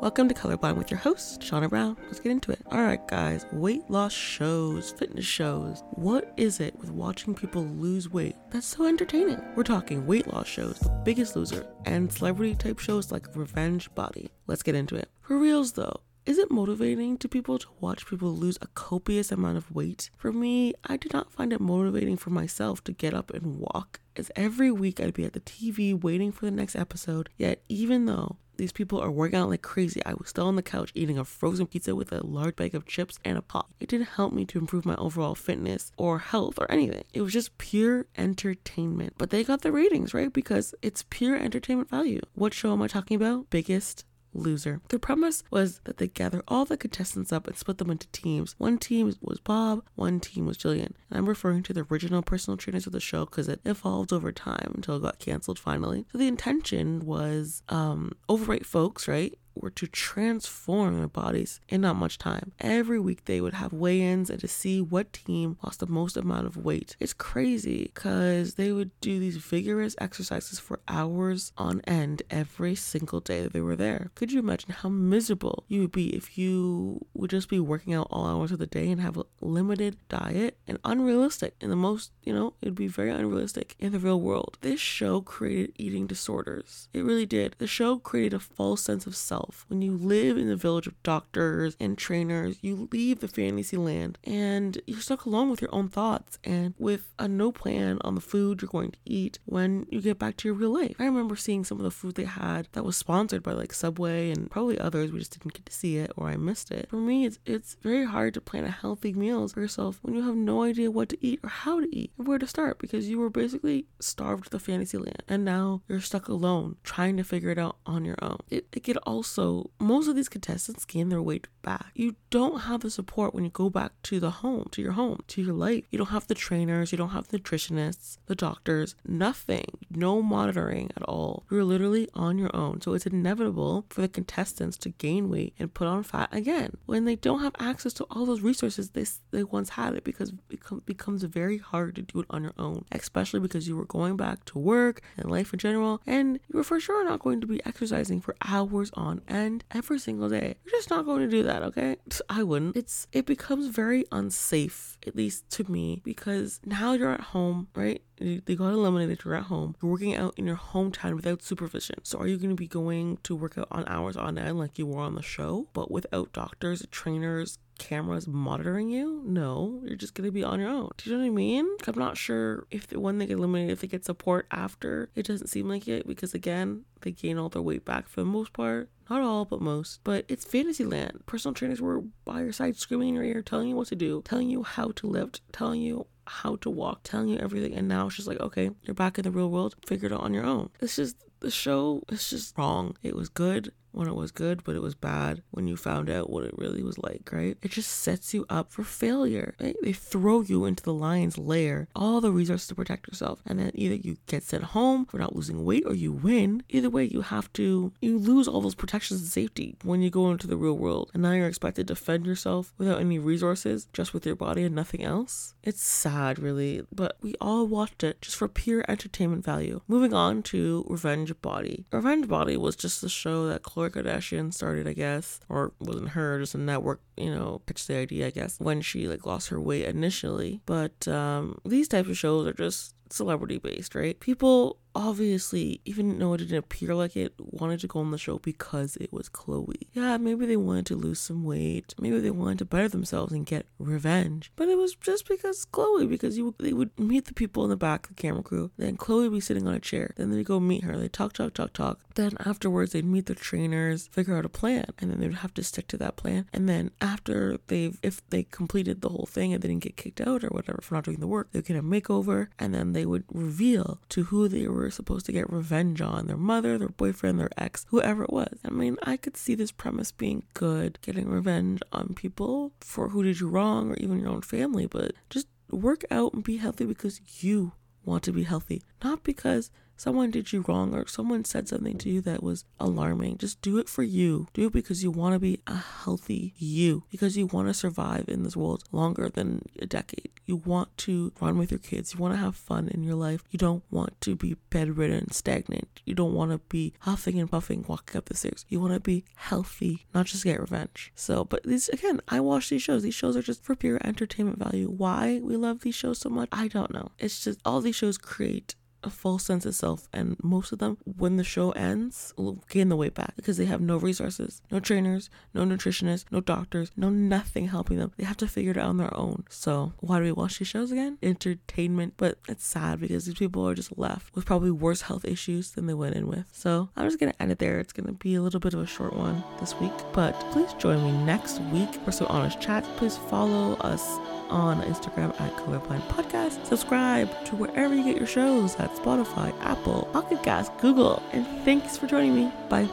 Welcome to Colorblind with your host, Shanna Brown. Let's get into it. All right, guys, weight loss shows, fitness shows. What is it with watching people lose weight that's so entertaining? We're talking weight loss shows, The Biggest Loser, and celebrity type shows like Revenge Body. Let's get into it. For reals though, is it motivating to people to watch people lose a copious amount of weight? For me, I do not find it motivating for myself to get up and walk, as every week I'd be at the TV waiting for the next episode. Yet, even though these people are working out like crazy. I was still on the couch eating a frozen pizza with a large bag of chips and a pop. It didn't help me to improve my overall fitness or health or anything. It was just pure entertainment. But they got the ratings, right? Because it's pure entertainment value. What show am I talking about? Biggest loser. The premise was that they gather all the contestants up and split them into teams. One team was Bob, one team was Jillian. And I'm referring to the original personal trainers of the show because it evolved over time until it got canceled finally. So the intention was um, overweight folks, right? Were to transform their bodies in not much time. Every week they would have weigh ins and to see what team lost the most amount of weight. It's crazy because they would do these vigorous exercises for hours on end every single day that they were there. Could you imagine how miserable you would be if you would just be working out all hours of the day and have a limited diet and unrealistic in the most, you know, it'd be very unrealistic in the real world. This show created eating disorders. It really did. The show created a false sense of self yourself. When you live in the village of doctors and trainers, you leave the fantasy land and you're stuck alone with your own thoughts and with a no plan on the food you're going to eat when you get back to your real life. I remember seeing some of the food they had that was sponsored by like Subway and probably others. We just didn't get to see it or I missed it. For me, it's it's very hard to plan a healthy meals for yourself when you have no idea what to eat or how to eat or where to start because you were basically starved to the fantasy land and now you're stuck alone trying to figure it out on your own. It, it could also also, most of these contestants gain their weight back. You don't have the support when you go back to the home, to your home, to your life. You don't have the trainers, you don't have the nutritionists, the doctors, nothing, no monitoring at all. You're literally on your own. So it's inevitable for the contestants to gain weight and put on fat again when they don't have access to all those resources they, they once had it because it becomes very hard to do it on your own, especially because you were going back to work and life in general, and you were for sure not going to be exercising for hours on end every single day. You're just not going to do that, okay? I wouldn't. It's it becomes very unsafe, at least to me, because now you're at home, right? They got eliminated. You're at home. You're working out in your hometown without supervision. So are you going to be going to work out on hours on end like you were on the show, but without doctors, trainers, cameras monitoring you? No, you're just gonna be on your own. Do you know what I mean? I'm not sure if the, when they get eliminated, if they get support after. It doesn't seem like it because again, they gain all their weight back for the most part. Not all, but most. But it's Fantasyland. Personal trainers were by your side, screaming in your ear, telling you what to do, telling you how to lift, telling you how to walk, telling you everything. And now it's just like, okay, you're back in the real world, figure it out on your own. It's just the show is just wrong. It was good when it was good, but it was bad when you found out what it really was like, right? It just sets you up for failure. Right? They throw you into the lion's lair, all the resources to protect yourself, and then either you get sent home for not losing weight or you win. Either way, you have to, you lose all those protections and safety when you go into the real world, and now you're expected to defend yourself without any resources, just with your body and nothing else. It's sad, really, but we all watched it just for pure entertainment value. Moving on to Revenge Body. Revenge Body was just a show that Khloe Kardashian started, I guess, or wasn't her, just a network, you know, pitched the idea, I guess, when she like lost her weight initially. But um, these types of shows are just celebrity based, right? People obviously, even though it didn't appear like it, wanted to go on the show because it was Khloe. Yeah, maybe they wanted to lose some weight. Maybe they wanted to better themselves and get revenge. But it was just because Khloe, because you they would meet the people in the back, the camera crew. Then Khloe would be sitting on a chair. Then they'd go meet her. They talk, talk, talk, talk. Then afterwards, they'd meet the trainers, figure out a plan, and then they'd have to stick to that plan. And then after they've, if they completed the whole thing and they didn't get kicked out or whatever for not doing the work, they'd get a makeover, and then they would reveal to who they were were supposed to get revenge on their mother, their boyfriend, their ex, whoever it was. I mean, I could see this premise being good, getting revenge on people for who did you wrong or even your own family, but just work out and be healthy because you want to be healthy, not because someone did you wrong or someone said something to you that was alarming, just do it for you. Do it because you want to be a healthy you, because you want to survive in this world longer than a decade. You want to run with your kids. You want to have fun in your life. You don't want to be bedridden, stagnant. You don't want to be huffing and puffing walking up the stairs. You want to be healthy, not just get revenge. So, but these, again, I watch these shows. These shows are just for pure entertainment value. Why we love these shows so much, I don't know. It's just all these shows create a false sense of self and most of them when the show ends will gain the weight back because they have no resources no trainers no nutritionists no doctors no nothing helping them. They have to figure it out on their own. So why do we watch these shows again? Entertainment. But it's sad because these people are just left with probably worse health issues than they went in with. So i'm just gonna end it there. It's gonna be a little bit of a short one this week but please join me next week for some honest chats please follow us on Instagram at Colorblind Podcast. Subscribe to wherever you get your shows at Spotify, Apple, Pocket Google. And thanks for joining me. Bye.